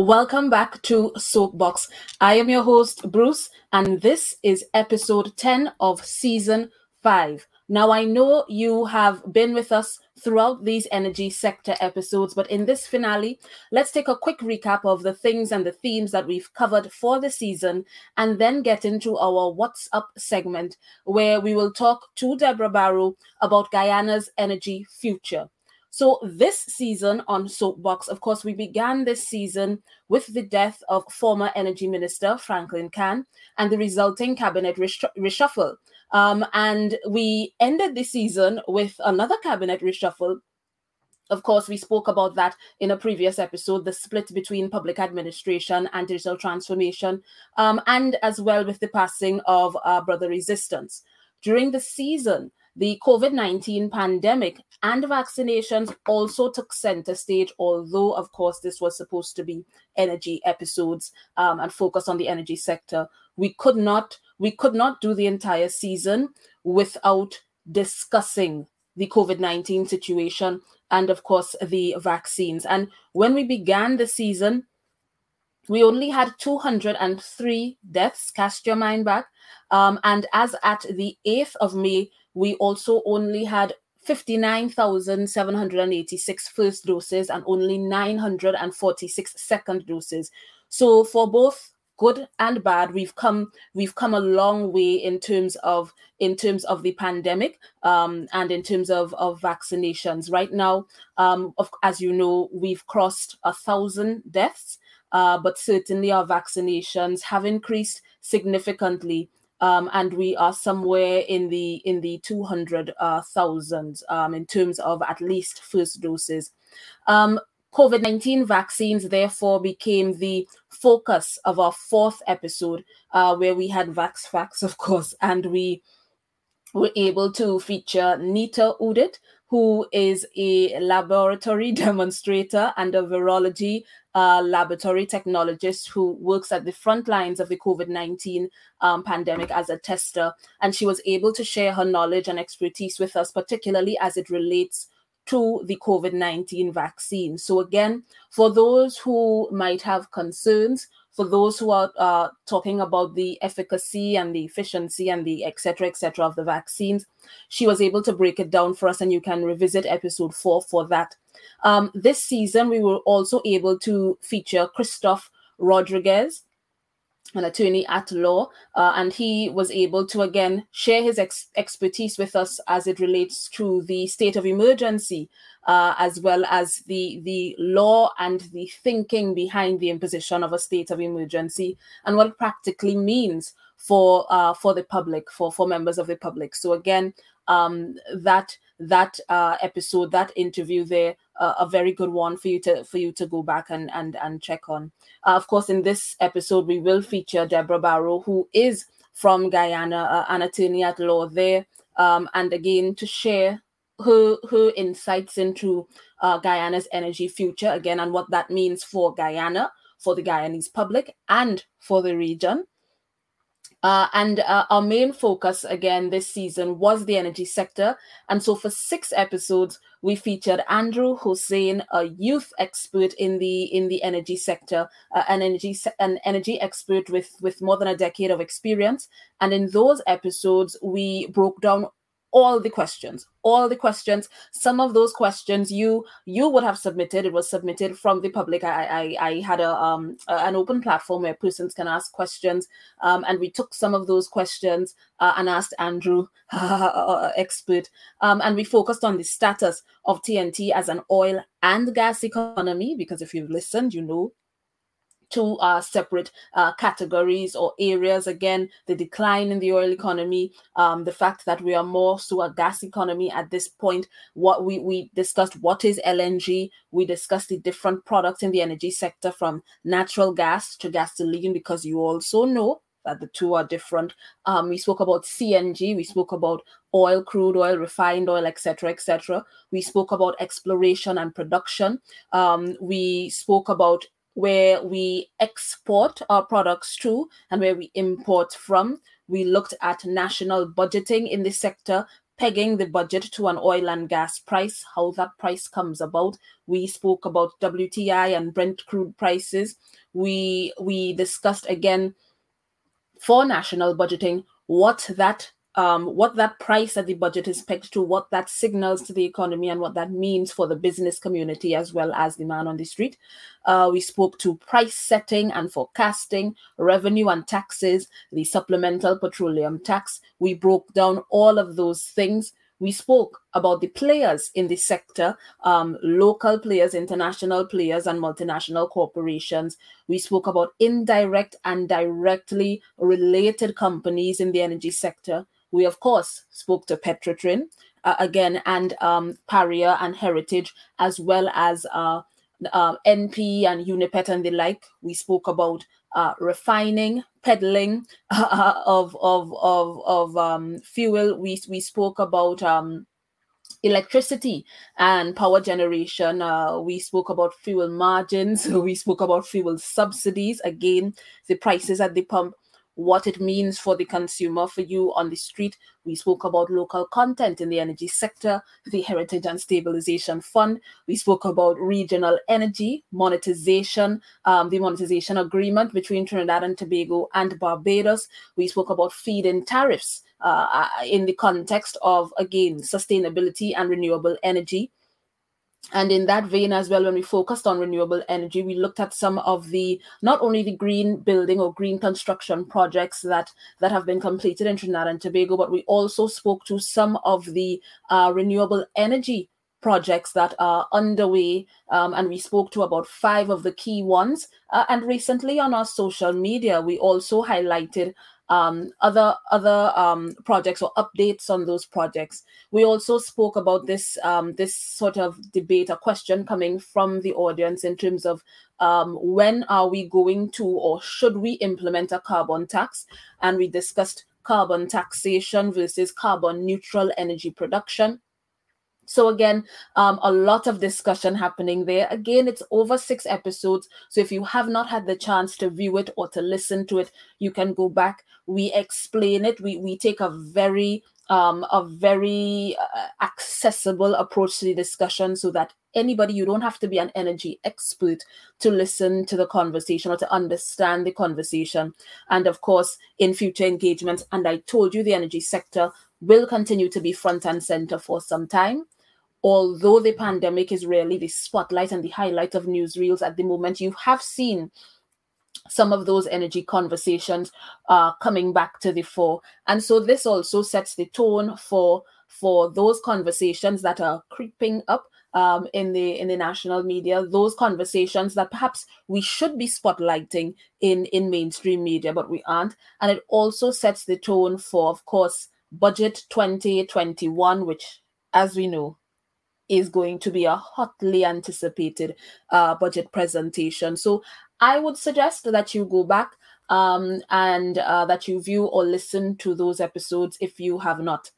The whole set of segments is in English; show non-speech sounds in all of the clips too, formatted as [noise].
Welcome back to Soapbox. I am your host, Bruce, and this is episode 10 of season 5. Now, I know you have been with us throughout these energy sector episodes, but in this finale, let's take a quick recap of the things and the themes that we've covered for the season and then get into our What's Up segment, where we will talk to Deborah Barrow about Guyana's energy future. So, this season on Soapbox, of course, we began this season with the death of former Energy Minister Franklin Khan and the resulting cabinet reshuffle. Um, and we ended the season with another cabinet reshuffle. Of course, we spoke about that in a previous episode the split between public administration and digital transformation, um, and as well with the passing of Brother Resistance. During the season, the COVID 19 pandemic and vaccinations also took center stage, although, of course, this was supposed to be energy episodes um, and focus on the energy sector. We could not we could not do the entire season without discussing the COVID 19 situation and, of course, the vaccines. And when we began the season, we only had 203 deaths, cast your mind back. Um, and as at the 8th of May, we also only had 59,786 first doses and only 946 second doses. So for both good and bad we've come we've come a long way in terms of in terms of the pandemic um, and in terms of of vaccinations right now um, of, as you know we've crossed a thousand deaths uh, but certainly our vaccinations have increased significantly um, and we are somewhere in the in the 200 uh, um, in terms of at least first doses. Um, COVID 19 vaccines, therefore, became the focus of our fourth episode, uh, where we had Vax Facts, of course, and we were able to feature Nita Udit, who is a laboratory [laughs] demonstrator and a virology uh, laboratory technologist who works at the front lines of the COVID 19 um, pandemic as a tester. And she was able to share her knowledge and expertise with us, particularly as it relates to the COVID 19 vaccine. So, again, for those who might have concerns, for those who are uh, talking about the efficacy and the efficiency and the etc etc of the vaccines she was able to break it down for us and you can revisit episode four for that. Um, this season we were also able to feature christoph rodriguez an attorney at law, uh, and he was able to again share his ex- expertise with us as it relates to the state of emergency, uh, as well as the the law and the thinking behind the imposition of a state of emergency and what it practically means for uh, for the public, for for members of the public. So again, um, that that uh, episode, that interview there, uh, a very good one for you to for you to go back and and and check on. Uh, of course, in this episode, we will feature Deborah Barrow, who is from Guyana, uh, an attorney at law there, um, and again to share her her insights into uh, Guyana's energy future again and what that means for Guyana, for the Guyanese public, and for the region. Uh, and uh, our main focus again this season was the energy sector. And so for six episodes, we featured Andrew Hossein, a youth expert in the in the energy sector, uh, an energy an energy expert with with more than a decade of experience. And in those episodes, we broke down all the questions all the questions. Some of those questions you you would have submitted. It was submitted from the public. I i, I had a um an open platform where persons can ask questions um, and we took some of those questions uh, and asked andrew [laughs] expert um, and we focused on the status of tnt as an oil and gas economy because if you've listened you know two uh, separate uh, categories or areas. Again, the decline in the oil economy, um, the fact that we are more so a gas economy at this point. What we, we discussed what is LNG. We discussed the different products in the energy sector from natural gas to gasoline, because you also know that the two are different. Um, we spoke about CNG, we spoke about oil, crude oil, refined oil, etc., etc. We spoke about exploration and production. Um, we spoke about where we export our products to and where we import from. We looked at national budgeting in the sector, pegging the budget to an oil and gas price, how that price comes about. We spoke about WTI and Brent crude prices. We we discussed again for national budgeting what that um, what that price that the budget is pegged to, what that signals to the economy, and what that means for the business community as well as the man on the street. Uh, we spoke to price setting and forecasting, revenue and taxes, the supplemental petroleum tax. We broke down all of those things we spoke about the players in the sector, um, local players, international players, and multinational corporations. We spoke about indirect and directly related companies in the energy sector. We, of course, spoke to Petrotrin uh, again and um, Paria and Heritage, as well as uh, uh, NP and Unipet and the like. We spoke about uh, refining, peddling uh, [laughs] of of of of um, fuel. We we spoke about um, electricity and power generation. Uh, we spoke about fuel margins. [laughs] We spoke about fuel subsidies. Again, the prices at the pump what it means for the consumer, for you on the street. We spoke about local content in the energy sector, the Heritage and Stabilization Fund. We spoke about regional energy, monetization, um, the monetization agreement between Trinidad and Tobago and Barbados. We spoke about feed in tariffs uh, uh in the context of, again, sustainability and renewable energy. And in that vein as well, when we focused on renewable energy, we looked at some of the not only the green building or green construction projects that that have been completed in Trinidad and Tobago, but we also spoke to some of the uh, renewable energy projects that are underway. Um, and we spoke to about five of the key ones. Uh, and recently on our social media, we also highlighted um, other other um, projects or updates on those projects. We also spoke about this um, this sort of debate, a question coming from the audience in terms of um, when are we going to or should we implement a carbon tax, and we discussed carbon taxation versus carbon neutral energy production. So again, um, a lot of discussion happening there. Again, it's over six episodes. So if you have not had the chance to view it or to listen to it, you can go back. We explain it. We we take a very um, a very uh, accessible approach to the discussion so that anybody you don't have to be an energy expert to listen to the conversation or to understand the conversation and of course in future engagements and i told you the energy sector will continue to be front and center for some time although the pandemic is really the spotlight and the highlight of newsreels at the moment, you have seen some of those energy conversations uh, coming back to the fore. And so this also sets the tone for for those conversations that are creeping up um, in the in the national media, those conversations that perhaps we should be spotlighting in in mainstream media, but we aren't. And it also sets the tone for, of course, budget 2021, which, as we know, is going to be a hotly anticipated uh, budget presentation. So I would suggest that you go back um, and uh, that you view or listen to those episodes if you have not.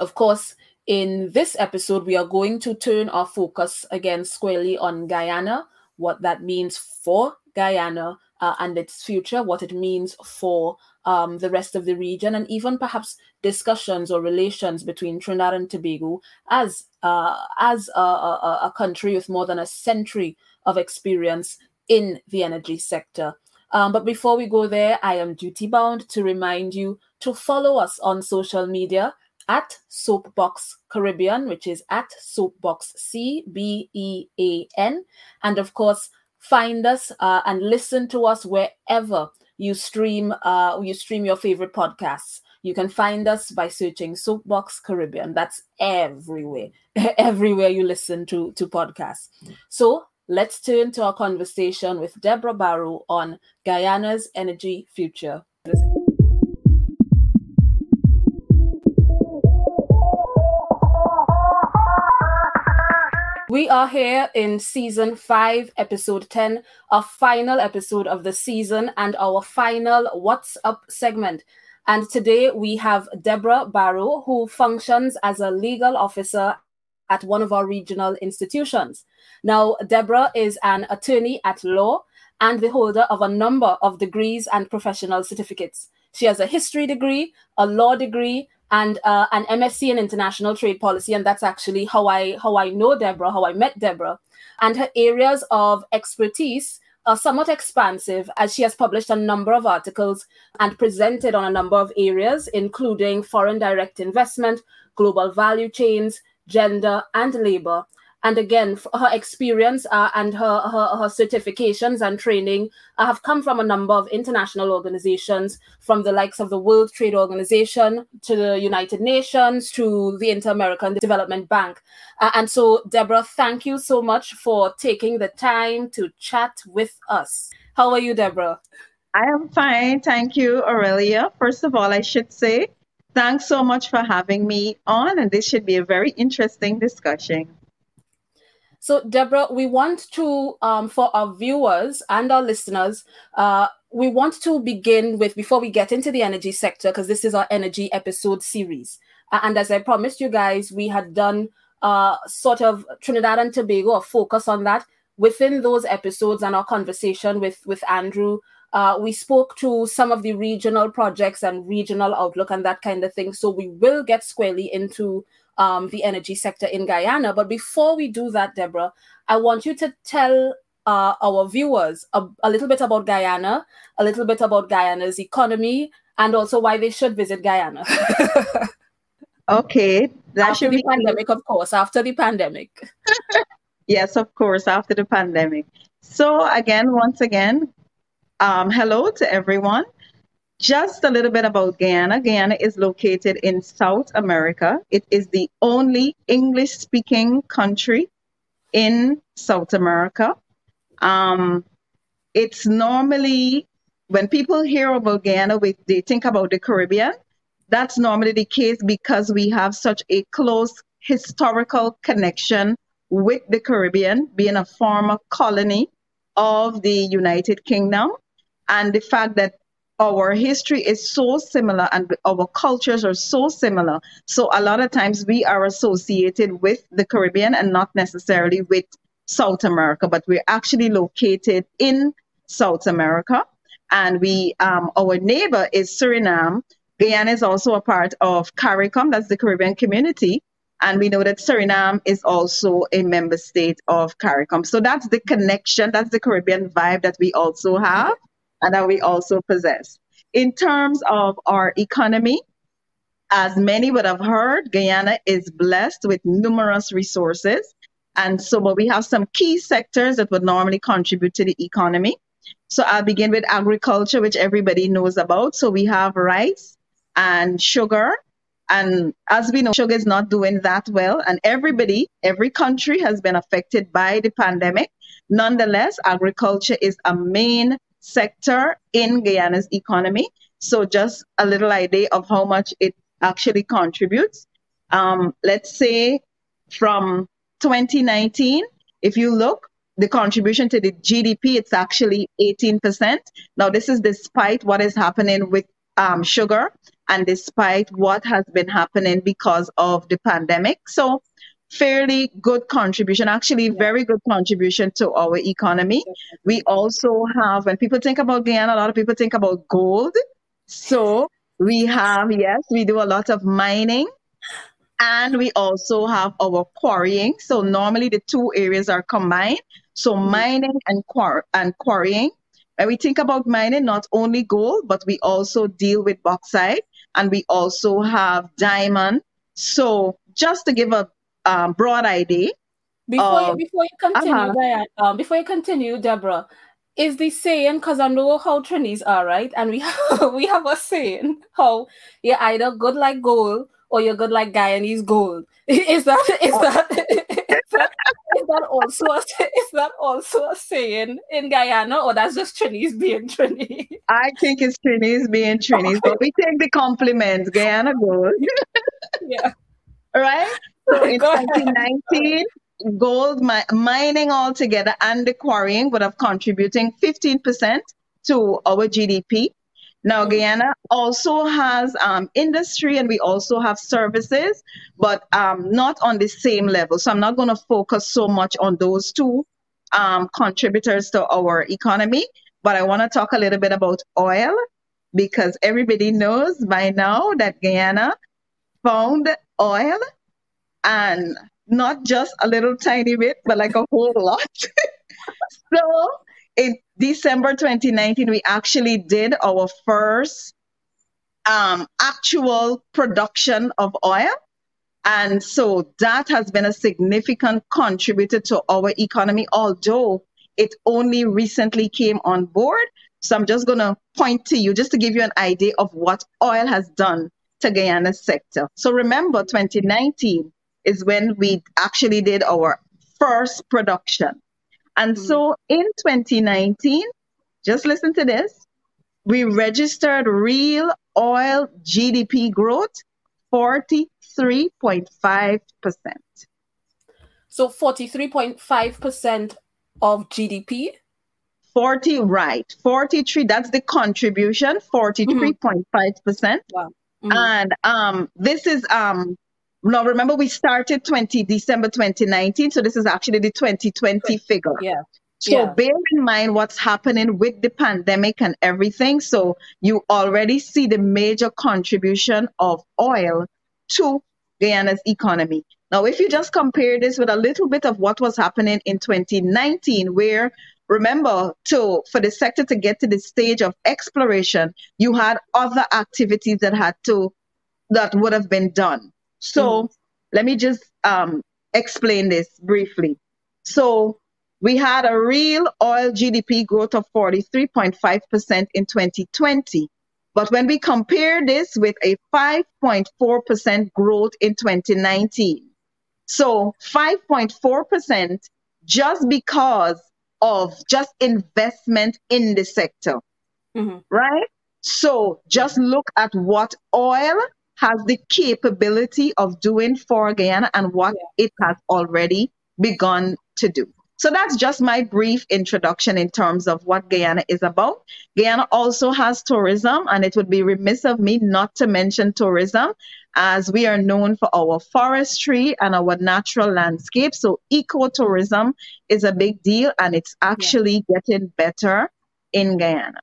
Of course, in this episode, we are going to turn our focus again squarely on Guyana, what that means for Guyana uh, and its future, what it means for um, the rest of the region, and even perhaps discussions or relations between Trinidad and Tobago as uh, as a, a, a, country with more than a century of experience in the energy sector. Um, but before we go there, I am duty bound to remind you to follow us on social media at Soapbox Caribbean, which is at Soapbox C B E A N, and of course find us uh, and listen to us wherever you stream uh, you stream your favorite podcasts. You can find us by searching Soapbox Caribbean. That's everywhere, [laughs] everywhere you listen to to podcasts. So let's turn to our conversation with Deborah Barrow on Guyana's energy future. We are here in season five, episode 10, our final episode of the season and our final What's Up segment. And today we have Deborah Barrow, who functions as a legal officer at one of our regional institutions. Now, Deborah is an attorney at law and the holder of a number of degrees and professional certificates. She has a history degree, a law degree, and uh, an MSc in international trade policy, and that's actually how I how I know Deborah, how I met Deborah, and her areas of expertise are somewhat expansive as she has published a number of articles and presented on a number of areas, including foreign direct investment, global value chains, gender, and labor. And again, her experience uh, and her, her, her certifications and training uh, have come from a number of international organizations, from the likes of the World Trade Organization to the United Nations to the Inter American Development Bank. Uh, and so, Deborah, thank you so much for taking the time to chat with us. How are you, Deborah? I am fine. Thank you, Aurelia. First of all, I should say thanks so much for having me on, and this should be a very interesting discussion. So, Deborah, we want to, um, for our viewers and our listeners, uh, we want to begin with, before we get into the energy sector, because this is our energy episode series. And as I promised you guys, we had done uh, sort of Trinidad and Tobago, a focus on that. Within those episodes and our conversation with, with Andrew, uh, we spoke to some of the regional projects and regional outlook and that kind of thing. So we will get squarely into um, the energy sector in Guyana. But before we do that, Deborah, I want you to tell uh, our viewers a, a, little bit about Guyana, a little bit about Guyana's economy, and also why they should visit Guyana. [laughs] okay, that after should the be pandemic, of course. After the pandemic. [laughs] yes, of course, after the pandemic. So again, once again, um, hello to everyone. Just a little bit about Guyana. Guyana is located in South America. It is the only English speaking country in South America. Um, it's normally, when people hear about Guyana, they think about the Caribbean. That's normally the case because we have such a close historical connection with the Caribbean, being a former colony of the United Kingdom. And the fact that our history is so similar and our cultures are so similar. So a lot of times we are associated with the Caribbean and not necessarily with South America, but we're actually located in South America. And we, um, our neighbor is Suriname. Guyana is also a part of CARICOM, that's the Caribbean community. And we know that Suriname is also a member state of CARICOM. So that's the connection, that's the Caribbean vibe that we also have and that we also possess. In terms of our economy, as many would have heard, Guyana is blessed with numerous resources. And so but we have some key sectors that would normally contribute to the economy. So I'll begin with agriculture, which everybody knows about. So we have rice and sugar. And as we know, sugar is not doing that well. And everybody, every country has been affected by the pandemic. Nonetheless, agriculture is a main sector in Guyana's economy. So just a little idea of how much it actually contributes. Um, let's say from 2019, if you look, the contribution to the GDP, it's actually 18%. Now, this is despite what is happening with um, sugar and despite what has been happening because of the pandemic. So fairly good contribution, actually very good contribution to our economy. We also have, when people think about Guyana, a lot of people think about gold. So we have, yes, we do a lot of mining and we also have our quarrying. So normally the two areas are combined. So mm-hmm. mining and, quar- and quarrying. When we think about mining, not only gold, but we also deal with bauxite and we also have diamond. So just to give a um, broad idea. Before you, before you continue, uh-huh. Diane, um, before you continue, Deborah, is the saying because I know how Trinis are, right? And we [laughs] have, we have a saying how you're either good like gold or you're good like Guyanese gold. [laughs] Is that is that is [laughs] that, is that also a, is that also a saying in Guyana, or that's just Trinis being Trini? I think it's Trinis being Trinis, but we take the compliments. Guyana gold. yeah. Right? So [laughs] in 2019, gold mi- mining altogether and the quarrying would have contributing 15% to our GDP. Now, Guyana also has um, industry and we also have services, but um, not on the same level. So I'm not going to focus so much on those two um, contributors to our economy, but I want to talk a little bit about oil because everybody knows by now that Guyana found oil and not just a little tiny bit, but like a whole lot. [laughs] so in December 2019, we actually did our first um, actual production of oil. And so that has been a significant contributor to our economy, although it only recently came on board. So I'm just going to point to you just to give you an idea of what oil has done to Guyana's sector. So remember, 2019 is when we actually did our first production. And mm-hmm. so in 2019, just listen to this, we registered real oil GDP growth 43.5%. So 43.5% of GDP? 40, right. 43, that's the contribution, 43.5%. Mm-hmm. Wow. Mm-hmm. And um, this is um, now remember we started 20 December 2019, so this is actually the 2020 figure. Yeah. So yeah. bear in mind what's happening with the pandemic and everything. So you already see the major contribution of oil to Guyana's economy. Now, if you just compare this with a little bit of what was happening in 2019, where remember to for the sector to get to the stage of exploration, you had other activities that had to that would have been done. So mm. let me just um, explain this briefly. So we had a real oil GDP growth of 43.5% in 2020. But when we compare this with a 5.4% growth in 2019, so 5.4% just because of just investment in the sector, mm-hmm. right? So just look at what oil has the capability of doing for Guyana and what yeah. it has already begun to do. So that's just my brief introduction in terms of what Guyana is about. Guyana also has tourism, and it would be remiss of me not to mention tourism as we are known for our forestry and our natural landscape. So ecotourism is a big deal, and it's actually yeah. getting better in Guyana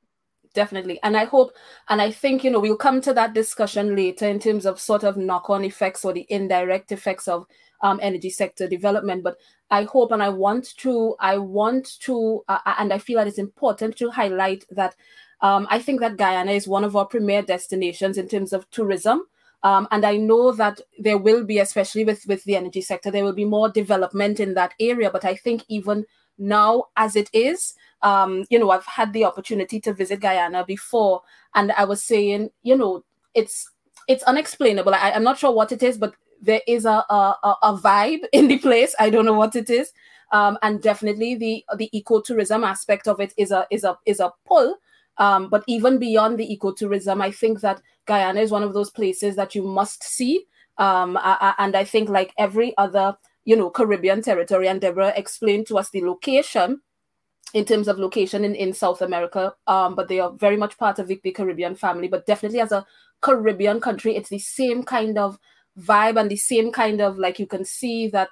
definitely. And i hope and i think you know we'll come to that discussion later in terms of sort of knock-on effects or the indirect effects of um, energy sector development. But i hope and i want to i want to uh, uh, and i feel that it's important to highlight that um, i think that guyana is one of our premier destinations in terms of tourism. Um, and I know that there will be, especially with, with the energy sector, there will be more development in that area. But I think even now, as it is, um, you know, I've had the opportunity to visit Guyana before, and I was saying, you know, it's it's unexplainable. I, am not sure what it is, but there is a, a a vibe [laughs] in the place. I don't know what it is, um, and definitely the the ecotourism aspect of it is a is a is a pull. Um, but even beyond the ecotourism, I think that Guyana is one of those places that you must see. Um, I, I, and I think, like every other, you know, Caribbean territory, and Deborah explained to us the location in terms of location in, in South America, um, but they are very much part of the, the, Caribbean family. But definitely as a Caribbean country, it's the same kind of vibe and the same kind of like you can see that.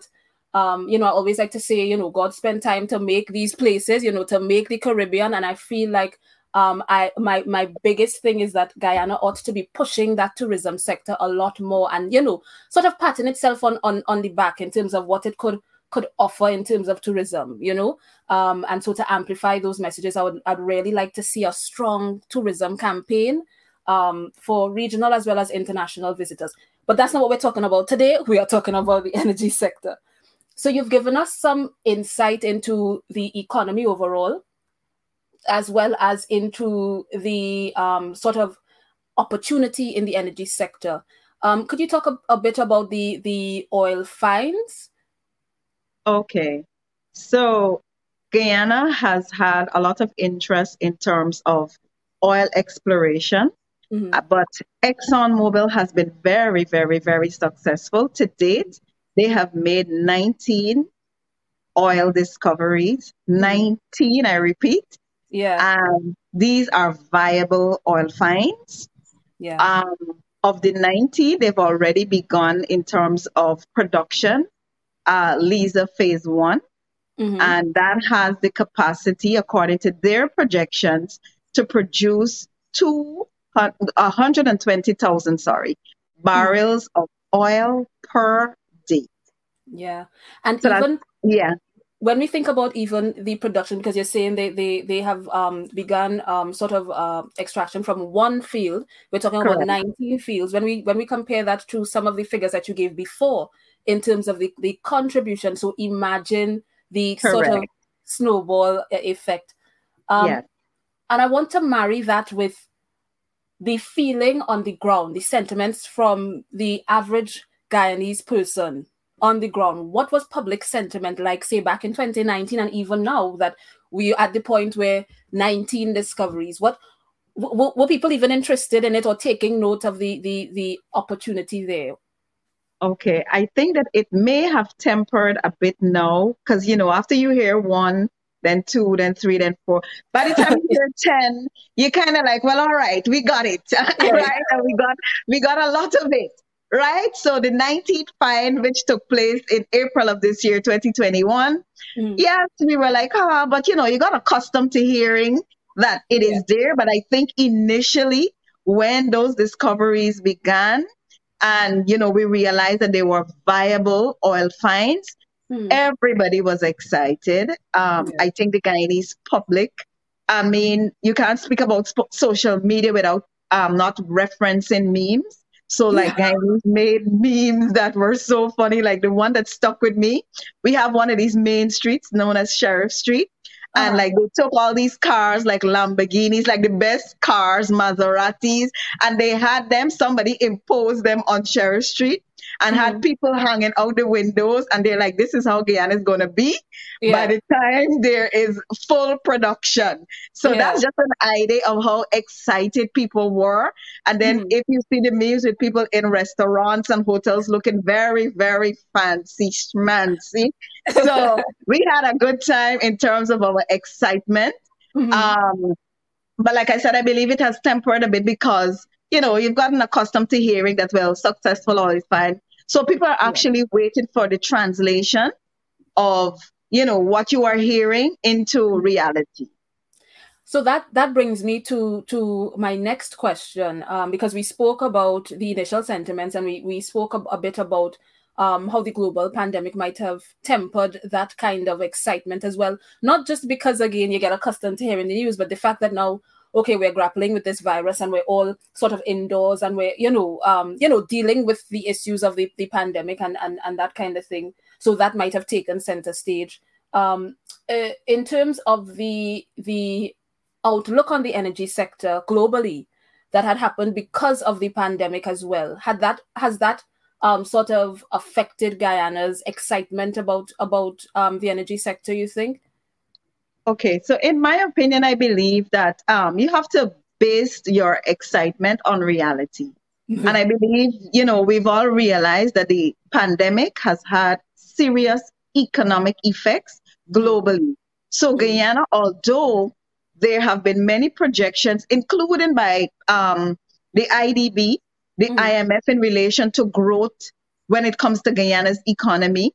Um, you know, I always like to say, you know, God spent time to make these places, you know, to make the Caribbean, and I feel like um, I my my biggest thing is that Guyana ought to be pushing that tourism sector a lot more, and you know, sort of patting itself on on on the back in terms of what it could could offer in terms of tourism, you know. Um, and so to amplify those messages, I would I'd really like to see a strong tourism campaign um, for regional as well as international visitors. But that's not what we're talking about today. [laughs] We are talking about the energy sector. So you've given us some insight into the economy overall, as well as into the um, sort of opportunity in the energy sector. Um, could you talk a, a, bit about the the oil finds Okay. So Guyana has had a lot of interest in terms of oil exploration, mm-hmm. uh, but ExxonMobil has been very, very, very successful to date. They have made 19 oil discoveries, mm-hmm. 19, I repeat. Yeah. Um, these are viable oil finds. Yeah. Um, of the 90, they've already begun in terms of production uh, Liza phase one. Mm-hmm. And that has the capacity, according to their projections, to produce two, 120,000, sorry, barrels mm. of oil per day. Yeah. And so even yeah when we think about even the production, because you're saying they they they have um, begun um, sort of uh, extraction from one field, we're talking Correct. about 19 fields. When we when we compare that to some of the figures that you gave before in terms of the, the contribution, so imagine the Correct. sort of snowball effect. Um, yes. And I want to marry that with the feeling on the ground, the sentiments from the average Guyanese person on the ground? What was public sentiment like, say, back in 2019 and even now that we're at the point where 19 discoveries? What w- were people even interested in it or taking note of the the the opportunity there? Okay, I think that it may have tempered a bit now because you know after you hear one, then two, then three, then four. By the time you hear [laughs] ten, you're kind of like, well, all right, we got it, [laughs] right? And we got we got a lot of it right? So the 19th find, which took place in April of this year, 2021, mm. yes, we were like, ah, but you know, you got accustomed to hearing that it yeah. is there. But I think initially, when those discoveries began, and you know, we realized that they were viable oil finds, mm. everybody was excited. Um, yeah. I think the Guyanese public. I mean, you can't speak about sp- social media without um, not referencing memes so like yeah. guys made memes that were so funny. Like the one that stuck with me. We have one of these main streets known as Sheriff Street. And uh-huh. like they took all these cars, like Lamborghinis, like the best cars, Maseratis, and they had them, somebody imposed them on Sheriff Street and mm-hmm. had people hanging out the windows and they're like this is how guyana is going to be yeah. by the time there is full production so yeah. that's just an idea of how excited people were and then mm-hmm. if you see the memes with people in restaurants and hotels looking very very fancy schmancy [laughs] so we had a good time in terms of our excitement mm-hmm. um, but like i said i believe it has tempered a bit because you know, you've gotten accustomed to hearing that, well, successful oil fine. So people are actually yeah. waiting for the translation of, you know, what you are hearing into reality. So that that brings me to to my next question, um, because we spoke about the initial sentiments and we we spoke a, a bit about um, how the global pandemic might have tempered that kind of excitement as well. Not just because again you get accustomed to hearing the news, but the fact that now okay we're grappling with this virus and we're all sort of indoors and we're you know um you know dealing with the issues of the, the pandemic and, and and that kind of thing so that might have taken center stage um uh, in terms of the the outlook on the energy sector globally that had happened because of the pandemic as well had that has that um, sort of affected Guyana's excitement about about um, the energy sector? You think? Okay, so in my opinion, I believe that um, you have to base your excitement on reality. Mm-hmm. And I believe, you know, we've all realized that the pandemic has had serious economic effects globally. So, mm-hmm. Guyana, although there have been many projections, including by um, the IDB, the mm-hmm. IMF, in relation to growth when it comes to Guyana's economy,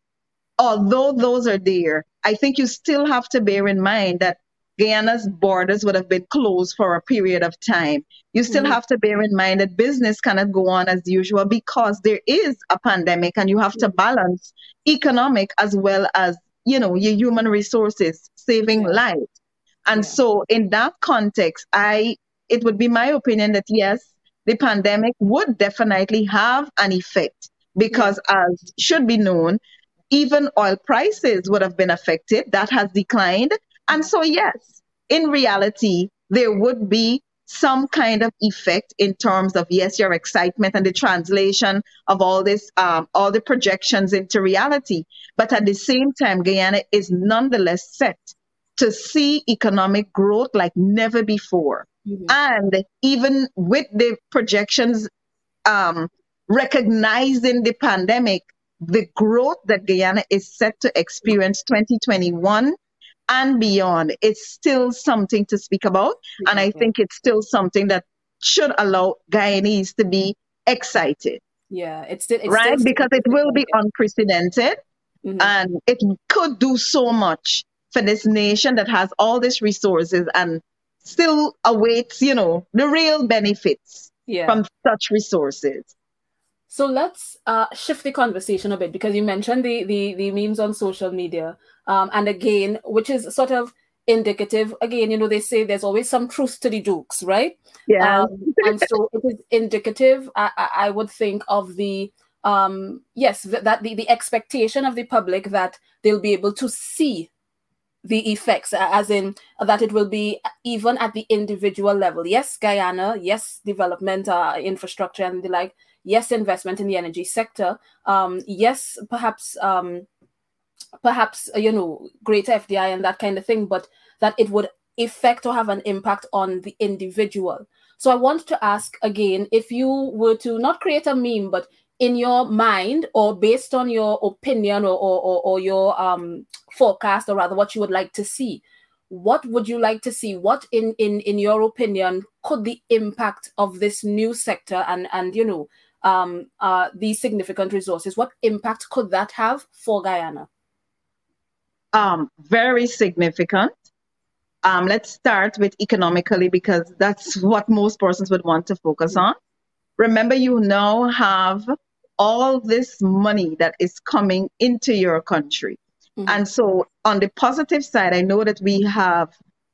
although those are there, I think you still have to bear in mind that Guyana's borders would have been closed for a period of time. You still mm-hmm. have to bear in mind that business cannot go on as usual because there is a pandemic and you have to balance economic as well as, you know, your human resources, saving yeah. lives. And yeah. so in that context, I it would be my opinion that yes, the pandemic would definitely have an effect because as should be known, even oil prices would have been affected. That has declined. And so, yes, in reality, there would be some kind of effect in terms of yes your excitement and the translation of all this um, all the projections into reality but at the same time guyana is nonetheless set to see economic growth like never before mm-hmm. and even with the projections um, recognizing the pandemic the growth that Guyana is set to experience 2021 and beyond is still something to speak about. And I think it's still something that should allow Guyanese to be excited. Yeah, it's still it's right because it will be unprecedented mm-hmm. and it could do so much for this nation that has all these resources and still awaits, you know, the real benefits yeah. from such resources. So let's uh, shift the conversation a bit because you mentioned the the, the memes on social media, um, and again, which is sort of indicative. Again, you know, they say there's always some truth to the jokes, right? Yeah. Um, and so it is indicative. I, I would think of the um yes that the, the expectation of the public that they'll be able to see the effects as in that it will be even at the individual level yes guyana yes development uh, infrastructure and the like yes investment in the energy sector um, yes perhaps um, perhaps uh, you know greater fdi and that kind of thing but that it would affect or have an impact on the individual. So i want to ask again if you were to not create a meme but in your mind or based on your opinion or, or, or, or your um, forecast or rather what you would like to see what would you like to see? What in in in your opinion could the impact of this new sector and and you know um, uh, these significant resources, what impact could that have for Guyana? Um, very significant. Um, let's start with economically because that's [laughs] what most persons would want to focus on. Remember, you now have all this money that is coming into your country. Mm-hmm. And so, on the positive side, I know that we have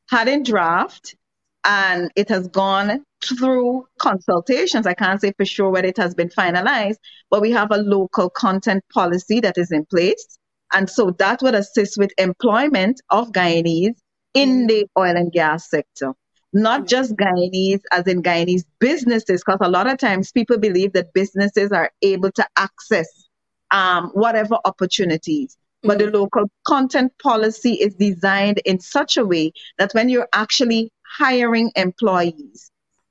had in draft and it has gone through consultations. I can't say for sure whether it has been finalized, but we have a local content policy that is in place. And so that would assist with employment of Guyanese in the oil and gas sector. Not just Guyanese, as in Guyanese businesses, because a lot of times people believe that businesses are able to access um, whatever opportunities. But the mm. local content policy is designed in such a way that when you're actually hiring employees,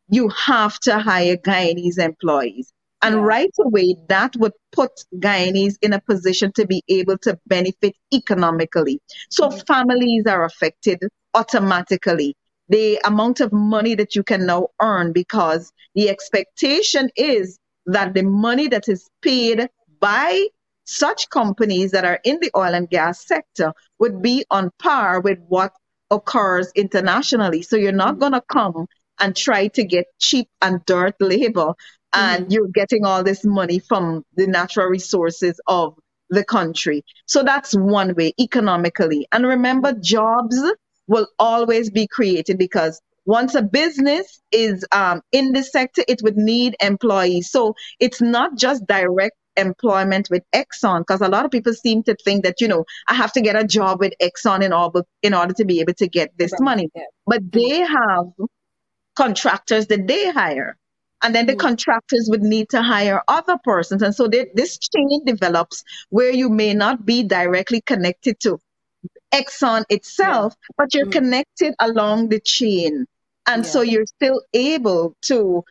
you have to hire Guyanese employees. And yeah. right away, that would put Guyanese in a position to be able to benefit economically. So mm-hmm. families are affected automatically. The amount of money that you can now earn because the expectation is that the money that is paid by such companies that are in the oil and gas sector would be on par with what occurs internationally. So you're not going to come and try to get cheap and dirt labor and mm-hmm. you're getting all this money from the natural resources of the country. So that's one way economically. And remember, jobs will always be created because once a business is um, in the sector, it would need employees. So it's not just direct employment with Exxon because a lot of people seem to think that you know I have to get a job with Exxon in order in order to be able to get this right. money. Yeah. But they have contractors that they hire. And then the mm-hmm. contractors would need to hire other persons. And so they, this chain develops where you may not be directly connected to Exxon itself, yeah. but you're mm-hmm. connected along the chain. And yeah. so you're still able to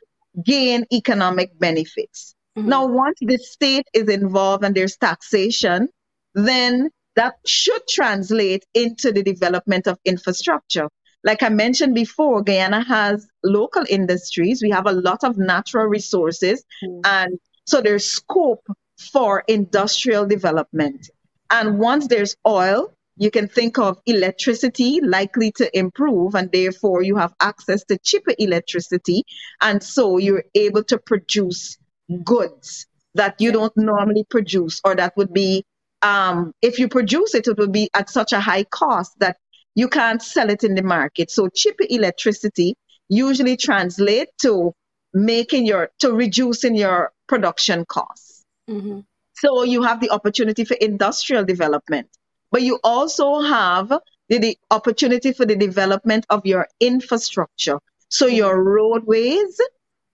gain economic benefits. Mm-hmm. Now, once the state is involved and there's taxation, then that should translate into the development of infrastructure. Like I mentioned before, Guyana has local industries. We have a lot of natural resources. Mm-hmm. And so there's scope for industrial development. And once there's oil, you can think of electricity likely to improve, and therefore you have access to cheaper electricity. And so you're able to produce goods that you don't normally produce, or that would be, um, if you produce it, it would be at such a high cost that you can't sell it in the market. So cheaper electricity usually translate to making your to reducing your production costs. Mm-hmm. So you have the opportunity for industrial development, but you also have the, the opportunity for the development of your infrastructure. So mm-hmm. your roadways,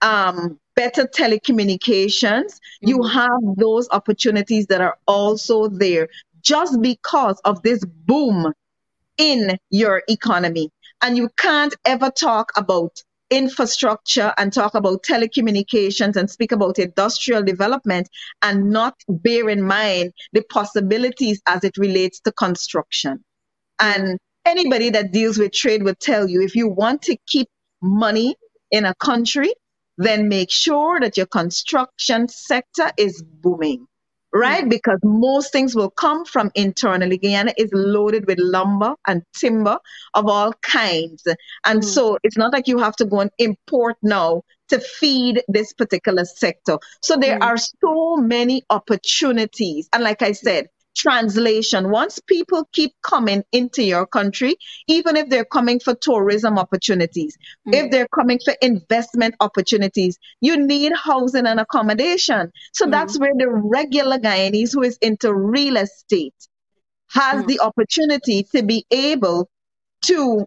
um, better telecommunications, mm-hmm. you have those opportunities that are also there just because of this boom in your economy. And you can't ever talk about infrastructure and talk about telecommunications and speak about industrial development and not bear in mind the possibilities as it relates to construction. And anybody that deals with trade would tell you if you want to keep money in a country, then make sure that your construction sector is booming right? Mm-hmm. Because most things will come from internally. Guyana is loaded with lumber and timber of all kinds. And mm-hmm. so it's not like you have to go and import now to feed this particular sector. So there mm. are so many opportunities. And like I said, translation. Once people keep coming into your country, even if they're coming for tourism opportunities, mm. if they're coming for investment opportunities, you need housing and accommodation. So mm. that's where the regular Guyanese who is into real estate has mm. the opportunity to be able to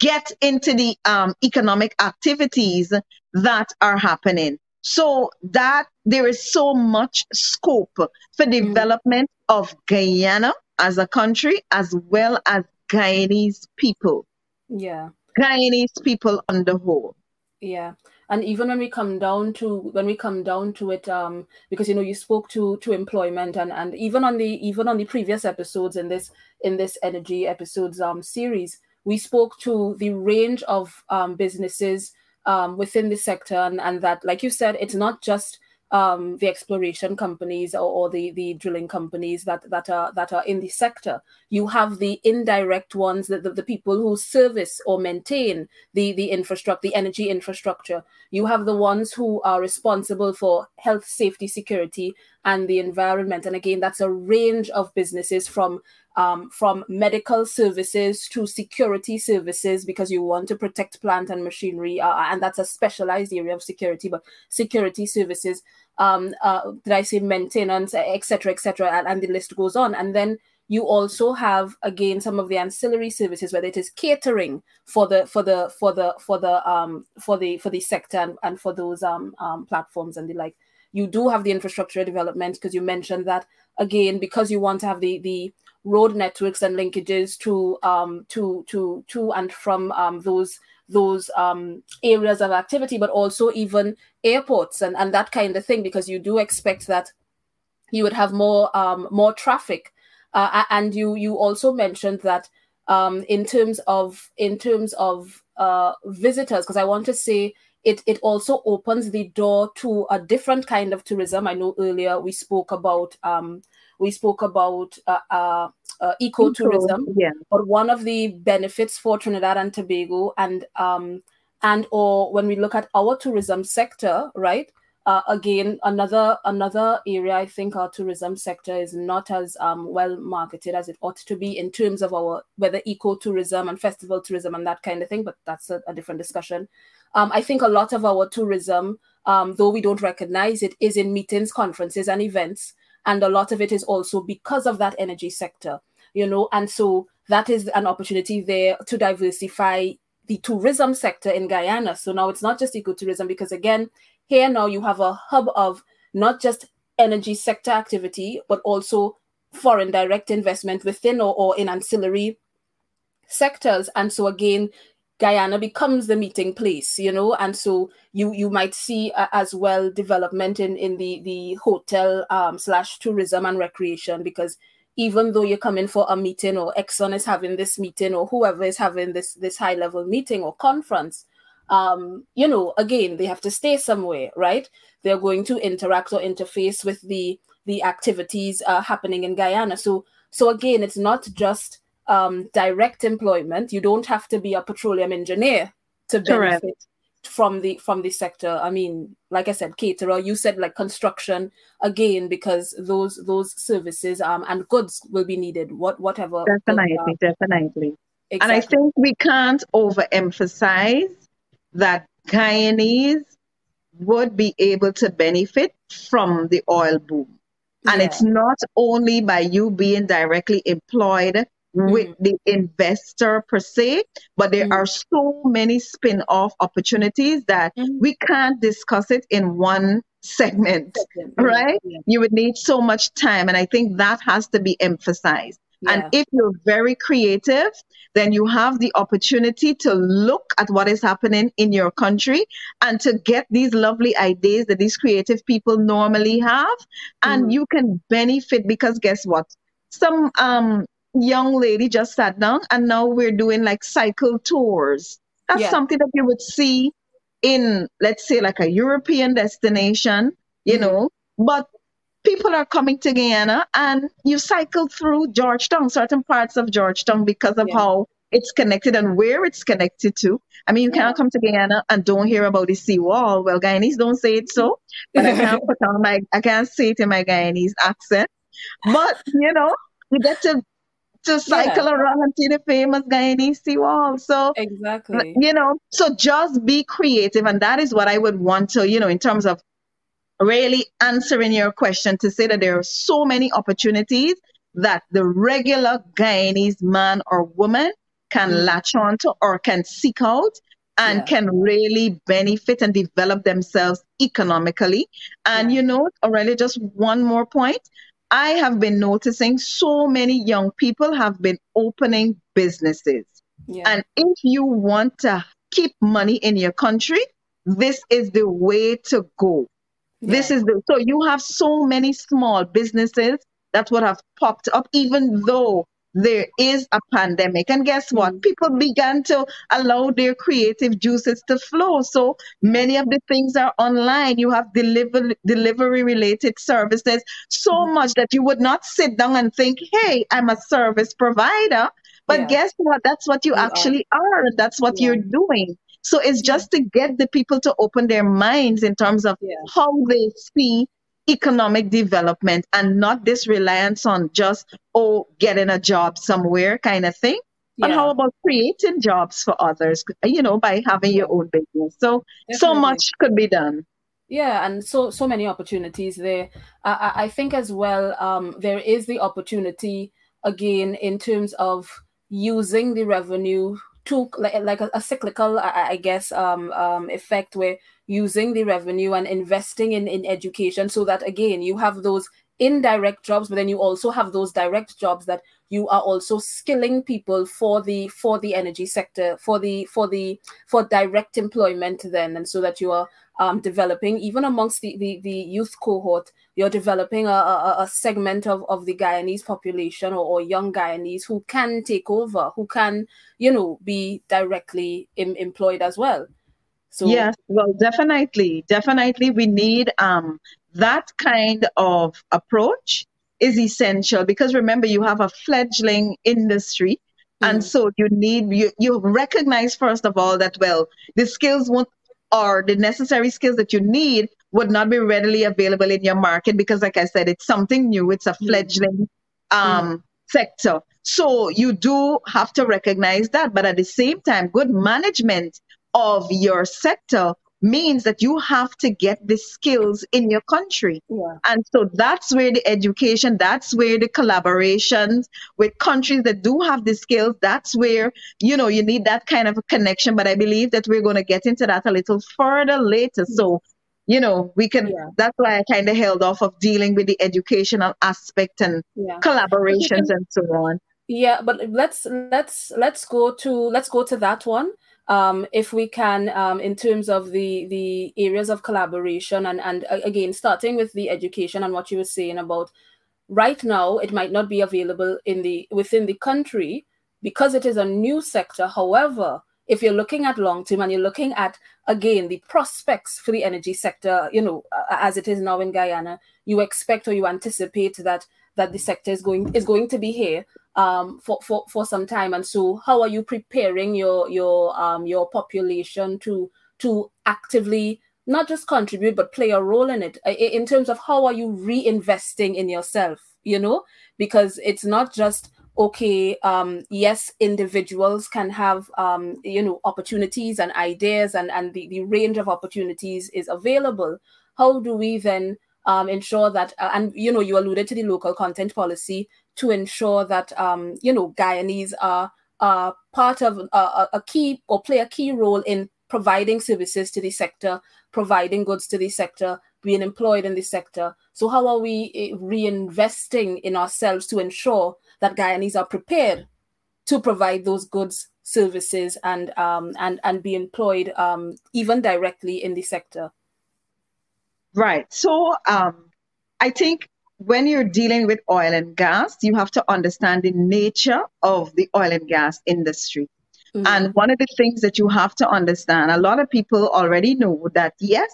get into the um, economic activities that are happening. So that there is so much scope for mm. development of Guyana as a country as well as Guyanese people. Yeah. Guyanese people on the whole. Yeah. And even when we come down to when we come down to it, um, because you know you spoke to to employment and and even on the even on the previous episodes in this in this energy episodes um series, we spoke to the range of um, businesses um, within the sector and, and that like you said it's not just um, the exploration companies or, or, the, the drilling companies that, that are that are in the sector. You have the indirect ones, the, the, the, people who service or maintain the, the infrastructure, the energy infrastructure. You have the ones who are responsible for health, safety, security, and the environment. And again, that's a range of businesses from um, from medical services to security services because you want to protect plant and machinery, uh, and that's a specialized area of security. But security services, um, uh, did I say maintenance, etc., etc., and, and the list goes on. And then you also have again some of the ancillary services whether it is catering for the for the for the for the um for the for the sector and, and for those um, um platforms and the like you do have the infrastructure development because you mentioned that again because you want to have the the road networks and linkages to um, to to to and from um, those those um, areas of activity, but also even airports and, and that kind of thing, because you do expect that you would have more um, more traffic. Uh, and you you also mentioned that um, in terms of in terms of uh, visitors, because I want to say it it also opens the door to a different kind of tourism. I know earlier we spoke about um, we spoke about uh, uh, uh, ecotourism. Yeah. But one of the benefits for Trinidad and Tobago and um, and or when we look at our tourism sector, right? Uh, again, another another area I think our tourism sector is not as um, well marketed as it ought to be in terms of our whether ecotourism and festival tourism and that kind of thing. But that's a, a different discussion. Um, I think a lot of our tourism, um, though we don't recognize it, is in meetings, conferences, and events and a lot of it is also because of that energy sector you know and so that is an opportunity there to diversify the tourism sector in Guyana. So now it's not just ecotourism because again, here now you have a hub of not just energy sector activity, but also foreign direct investment within or, or in ancillary sectors. And so again, Guyana becomes the meeting place, you know, and so you you might see uh, as well development in in the the hotel um, slash tourism and recreation because even though you're coming for a meeting or Exxon is having this meeting or whoever is having this this high level meeting or conference, um, you know, again they have to stay somewhere, right? They're going to interact or interface with the the activities uh, happening in Guyana. So so again, it's not just um, direct employment. You don't have to be a petroleum engineer to benefit Correct. from the from the sector. I mean, like I said, caterer. You said like construction again because those those services um, and goods will be needed. What whatever. Definitely, definitely. Exactly. And I think we can't overemphasize that Guyanese would be able to benefit from the oil boom. And yeah. it's not only by you being directly employed with mm-hmm. the investor per se, but there mm-hmm. are so many spin off opportunities that mm-hmm. we can't discuss it in one segment, right? Yeah. You would need so much time. And I think that has to be emphasized. Yeah. And if you're very creative, then you have the opportunity to look at what is happening in your country and to get these lovely ideas that these creative people normally have. And mm. you can benefit because guess what? Some um, young lady just sat down and now we're doing like cycle tours. That's yeah. something that you would see in, let's say, like a European destination, you mm-hmm. know, but people are coming to Guyana and you cycle through Georgetown, certain parts of Georgetown because of yeah. how it's connected and where it's connected to. I mean, you yeah. can't come to Guyana and don't hear about the seawall. Well, Guyanese don't say it so, but I can't [laughs] put on my, I can't say it in my Guyanese accent. But, you know, you get to to cycle yeah. around and see the famous Guyanese seawall. So exactly, you know, so just be creative, and that is what I would want to, you know, in terms of really answering your question to say that there are so many opportunities that the regular Guyanese man or woman can mm. latch on to or can seek out and yeah. can really benefit and develop themselves economically. And yeah. you know, Aurelia, just one more point. I have been noticing so many young people have been opening businesses. Yeah. And if you want to keep money in your country, this is the way to go. This is the so you have so many small businesses that would have popped up, even though there is a pandemic. And guess what? Mm. People began to allow their creative juices to flow. So many of the things are online. You have deliver, delivery related services so mm. much that you would not sit down and think, hey, I'm a service provider. But yeah. guess what? That's what you, you actually are. are. That's what yeah. you're doing. So it's just to get the people to open their minds in terms of yeah. how they see economic development and not this reliance on just, oh, getting a job somewhere kind of thing. But how about creating jobs for others, you know, by having your own business? So, Definitely. so much could be done. Yeah, and so so many opportunities there. I, I think as well, um, there is the opportunity again in terms of using the revenue to like, like a, a cyclical, I, I guess, um, um, effect where using the revenue and investing in, in education so that again you have those indirect jobs but then you also have those direct jobs that you are also skilling people for the for the energy sector for the for the for direct employment then and so that you are um, developing. Even amongst the, the the youth cohort you're developing a, a, a segment of, of the guyanese population or, or, young guyanese who can take over who can you know be directly em- employed as well. So yes, well, definitely, definitely, we need um that kind of approach is essential because remember you have a fledgling industry mm. and so you need you you recognize first of all that well the skills won't or the necessary skills that you need would not be readily available in your market because like i said it's something new it's a mm. fledgling mm. um, mm. sector so you do have to recognize that but at the same time good management of your sector means that you have to get the skills in your country. Yeah. And so that's where the education, that's where the collaborations with countries that do have the skills, that's where, you know, you need that kind of a connection. But I believe that we're going to get into that a little further later. So, you know, we can, yeah. that's why I kind of held off of dealing with the educational aspect and yeah. collaborations and so on. Yeah, but let's let's let's go to let's go to that one um, if we can, um, in terms of the the areas of collaboration, and and again, starting with the education and what you were saying about right now, it might not be available in the within the country because it is a new sector. However, if you're looking at long term and you're looking at again the prospects for the energy sector, you know, as it is now in Guyana, you expect or you anticipate that that the sector is going is going to be here um, for, for, for some time. And so, how are you preparing your your um, your population to to actively not just contribute but play a role in it in terms of how are you reinvesting in yourself? You know, because it's not just okay um yes individuals can have um you know opportunities and ideas and and the, the range of opportunities is available how do we then um, ensure that, uh, and you know, you alluded to the local content policy to ensure that, um, you know, Guyanese are, are part of uh, a key or play a key role in providing services to the sector, providing goods to the sector, being employed in the sector. So, how are we eh, reinvesting in ourselves to ensure that Guyanese are prepared to provide those goods, services, and um, and and be employed um, even directly in the sector? Right. So um, I think when you're dealing with oil and gas, you have to understand the nature of the oil and gas industry. Mm-hmm. And one of the things that you have to understand, a lot of people already know that yes,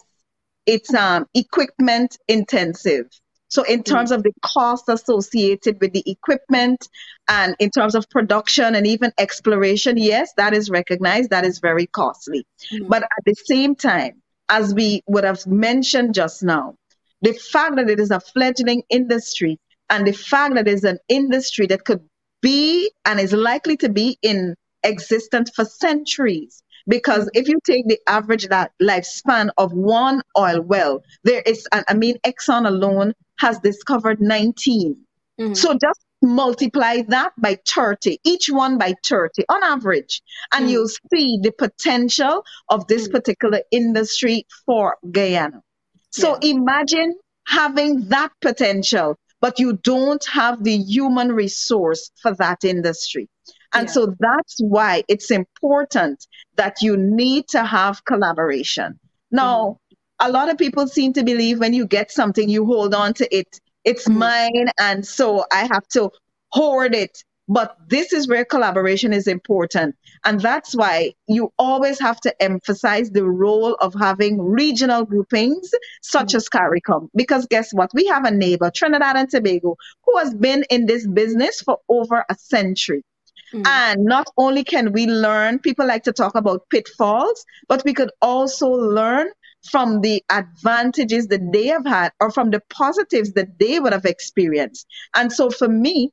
it's um, equipment intensive. So, in Mm-hmm. terms of the cost associated with the equipment and in terms of production and even exploration, yes, that is recognized. That is very costly. Mhm. But at the same time, as we would have mentioned just now, the fact that it is a fledgling industry and the fact that it is an industry that could be and is likely to be in existence for centuries. Because if you take the average li- lifespan of one oil well, there is, I mean, Exxon alone has discovered 19. Mhm. So just multiply that by 30, each one by 30 on average, and Mm. you'll see the potential of this Mm. particular industry for Guyana. So imagine having that potential, but you don't have the human resource for that industry. And Yeah. so that's why it's important that you need to have collaboration. Now, a lot of people seem to believe when you get something, you hold on to it. It's Mhm. mine, and so I have to hoard it. But this is where collaboration is important. And that's why you always have to emphasize the role of having regional groupings such Mhm. as CARICOM. Because guess what? We have a neighbor, Trinidad and Tobago, who has been in this business for over a century. Mhm. And not only can we learn, people like to talk about pitfalls, but we could also learn from the advantages that they have had or from the positives that they would have experienced. And so for me,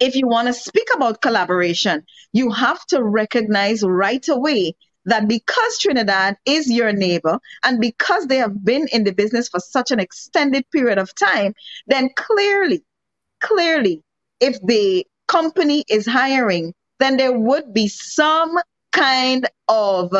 if you want to speak about collaboration, you have to recognize right away that because Trinidad is your neighbor and because they have been in the business for such an extended period of time, then clearly, clearly, if the company is hiring, then there would be some kind of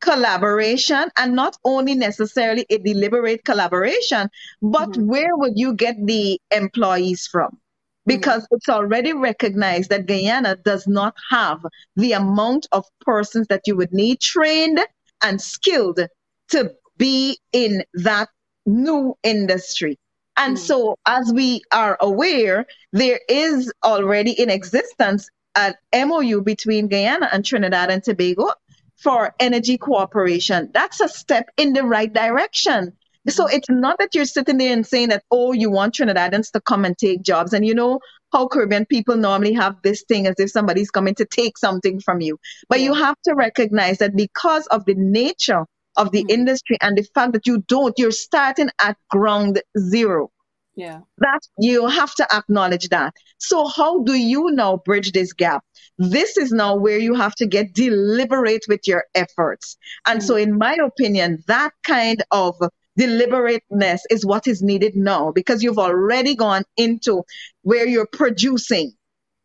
collaboration and not only necessarily a deliberate collaboration, but Mhm. where would you get the employees from? Because it's already recognized that Guyana does not have the amount of persons that you would need trained and skilled to be in that new industry. And Mm. so, as we are aware, there is already in existence an MOU between Guyana and Trinidad and Tobago for energy cooperation. That's a step in the right direction. So it's not that you're sitting there and saying that, oh, you want Trinidadans to come and take jobs. And you know how Caribbean people normally have this thing as if somebody's coming to take something from you. But you have to recognize that because of the nature of the Mhm. industry and the fact that you don't, you're starting at ground zero Yeah. that you have to acknowledge that. So how do you now bridge this gap? This is now where you have to get deliberate with your efforts. And so mm. in my opinion, that kind of deliberateness is what is needed now because you've already gone into where you're producing.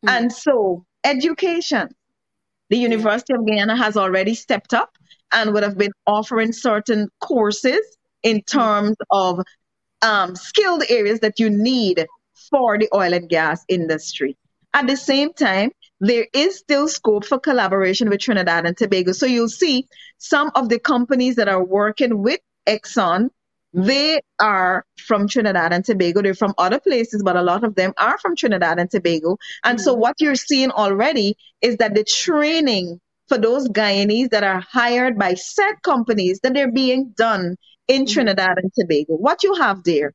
Mhm. And so education. The mm. University of Guyana has already stepped up and would have been offering certain courses in mm. terms of um, skilled areas that you need for the oil and gas industry. At the same time, there is still scope for collaboration with Trinidad and Tobago. So you'll see some of the companies that are working with Exxon, they are from Trinidad and Tobago. They're from other places, but a lot of them are from Trinidad and Tobago. And so what you're seeing already is that the training for those Guyanese that are hired by said companies that they're being done in Mhm. Trinidad and Tobago. What you have there,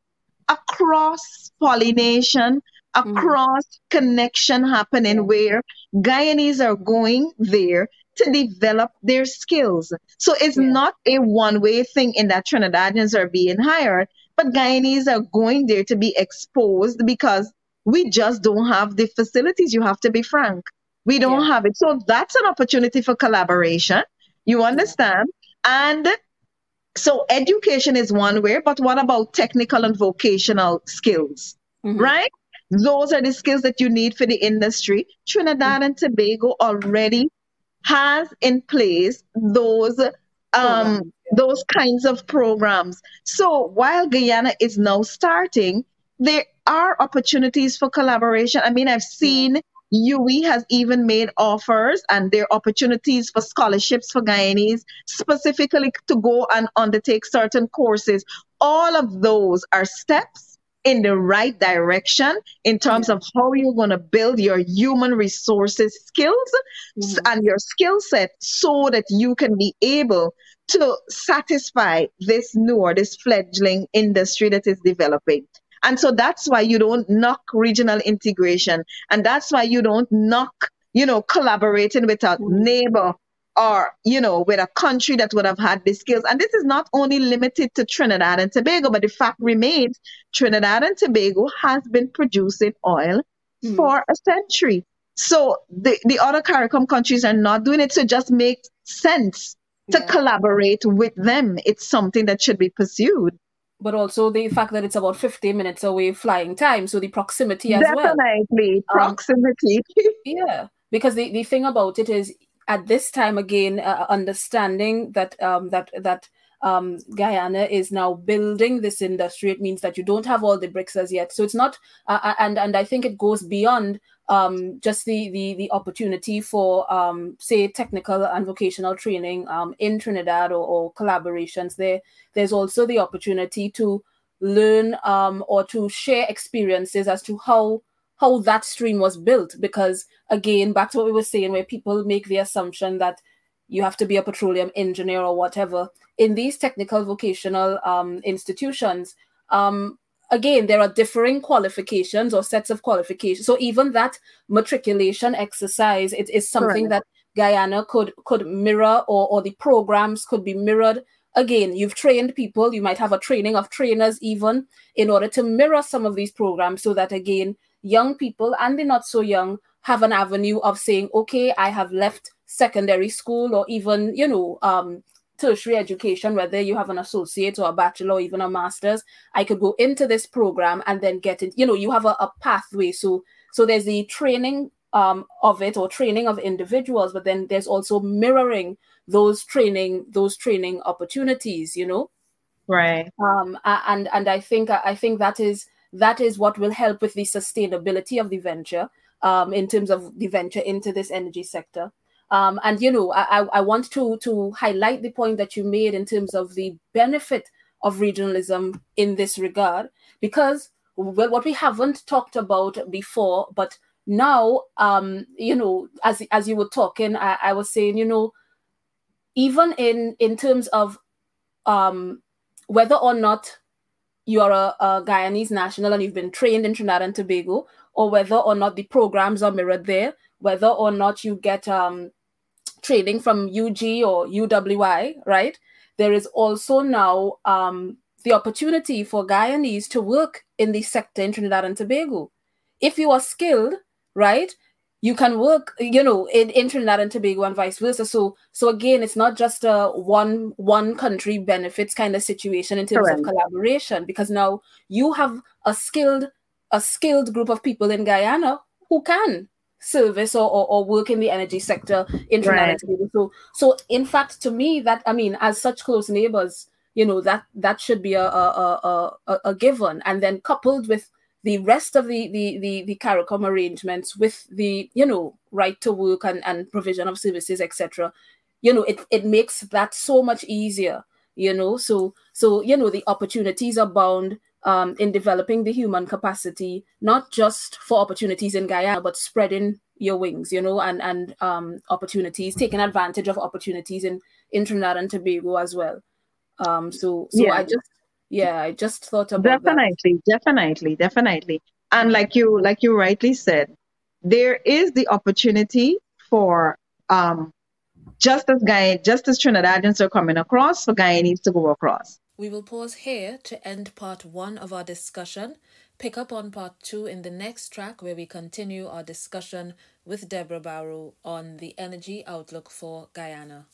across cross pollination, a Mhm. connection happening where Guyanese are going there to develop their skills. So it's Yeah. not a one way thing in that Trinidadians are being hired, but Guyanese are going there to be exposed because we just don't have the facilities. You have to be frank. We don't Yeah. have it. So that's an opportunity for collaboration. You understand? And so education is one way, but what about technical and vocational skills? Mhm. Right? Those are the skills that you need for the industry. Trinidad and Tobago already has in place those um those kinds of programs. So while Guyana is now starting, there are opportunities for collaboration. I mean, I've seen UWI has even made offers and there are opportunities for scholarships for Guyanese specifically to go and undertake certain courses. All of those are steps in the right direction in terms Yeah. of how you're going to build your human resources skills Mhm. and your skill set so that you can be able to satisfy this new or this fledgling industry that is developing. And so that's why you don't knock regional integration. And that's why you don't knock, you know, collaborating with a mm-hmm. neighbor or, you know, with a country that would have had the skills. And this is not only limited to Trinidad and Tobago, but the fact remains Trinidad and Tobago has been producing oil mm. for a century. So the, the other CARICOM countries are not doing it. So it just makes sense to yeah. collaborate with them. It's something that should be pursued. But also the fact that it's about 15 minutes away flying time. So the proximity as Definitely. well. Definitely. Um, proximity. Um, [laughs] yeah. Because the, the thing about it is at this time again, uh, understanding that um, that that um, Guyana is now building this industry. It means that you don't have all the bricks as yet. So it's not, uh, uh, and and I think it goes beyond um, just the, the the opportunity for um, say technical and vocational training um, in Trinidad or, or, collaborations. There, there's also the opportunity to learn um, or to share experiences as to how how that stream was built. Because again, back to what we were saying, where people make the assumption that you have to be a petroleum engineer or whatever. In these technical vocational um, institutions, um, again, there are differing qualifications or sets of qualifications. So even that matriculation exercise, it is something that Guyana could could mirror, or or the programs could be mirrored. Again, you've trained people. You might have a training of trainers even in order to mirror some of these programs, so that again, young people and the not so young have an avenue of saying, okay, I have left secondary school or even, you know, um, tertiary education, whether you have an associate or a bachelor or even a master's, I could go into this program and then get it. You know, you have a, a pathway. So, so there's the training um, of it or training of individuals, but then there's also mirroring those training those training opportunities. You know, right? Um, and and I think I think that is that is what will help with the sustainability of the venture um, in terms of the venture into this energy sector. Um, and you know, I, I want to to highlight the point that you made in terms of the benefit of regionalism in this regard, because well, what we haven't talked about before, but now, um, you know, as as you were talking, I, I was saying, you know, even in in terms of um, whether or not you're a, a Guyanese national and you've been trained in Trinidad and Tobago, or whether or not the programs are mirrored there, whether or not you get um, training from UG or UWI, right? There is also now um, the opportunity for Guyanese to work in the sector in Trinidad and Tobago. If you are skilled, right, you can work, you know, in, in Trinidad and Tobago and vice versa. So, so again, it's not just a one one country benefits kind of situation in terms Correct. of collaboration, because now you have a skilled a skilled group of people in Guyana who can service or, or, or, work in the energy sector in Trinidad right. So, so in fact, to me, that I mean, as such close neighbors, you know that that should be a a, a, a, a given, and then coupled with the rest of the the the, the CARICOM arrangements with the you know right to work and, and provision of services, etc. You know, it it makes that so much easier. You know, so so you know the opportunities abound um, in developing the human capacity, not just for opportunities in Guyana, but spreading your wings, you know, and and um, opportunities, taking advantage of opportunities in, in Trinidad and Tobago as well. Um, so so yeah. I just yeah, I just thought about definitely, that. definitely, definitely. And like you like you rightly said, there is the opportunity for um, just as Guy, just as Trinidadians are coming across, for Guyanese to go across. We will pause here to end part one of our discussion. Pick up on part two in the next track where we continue our discussion with Deborah Barrow on the energy outlook for Guyana.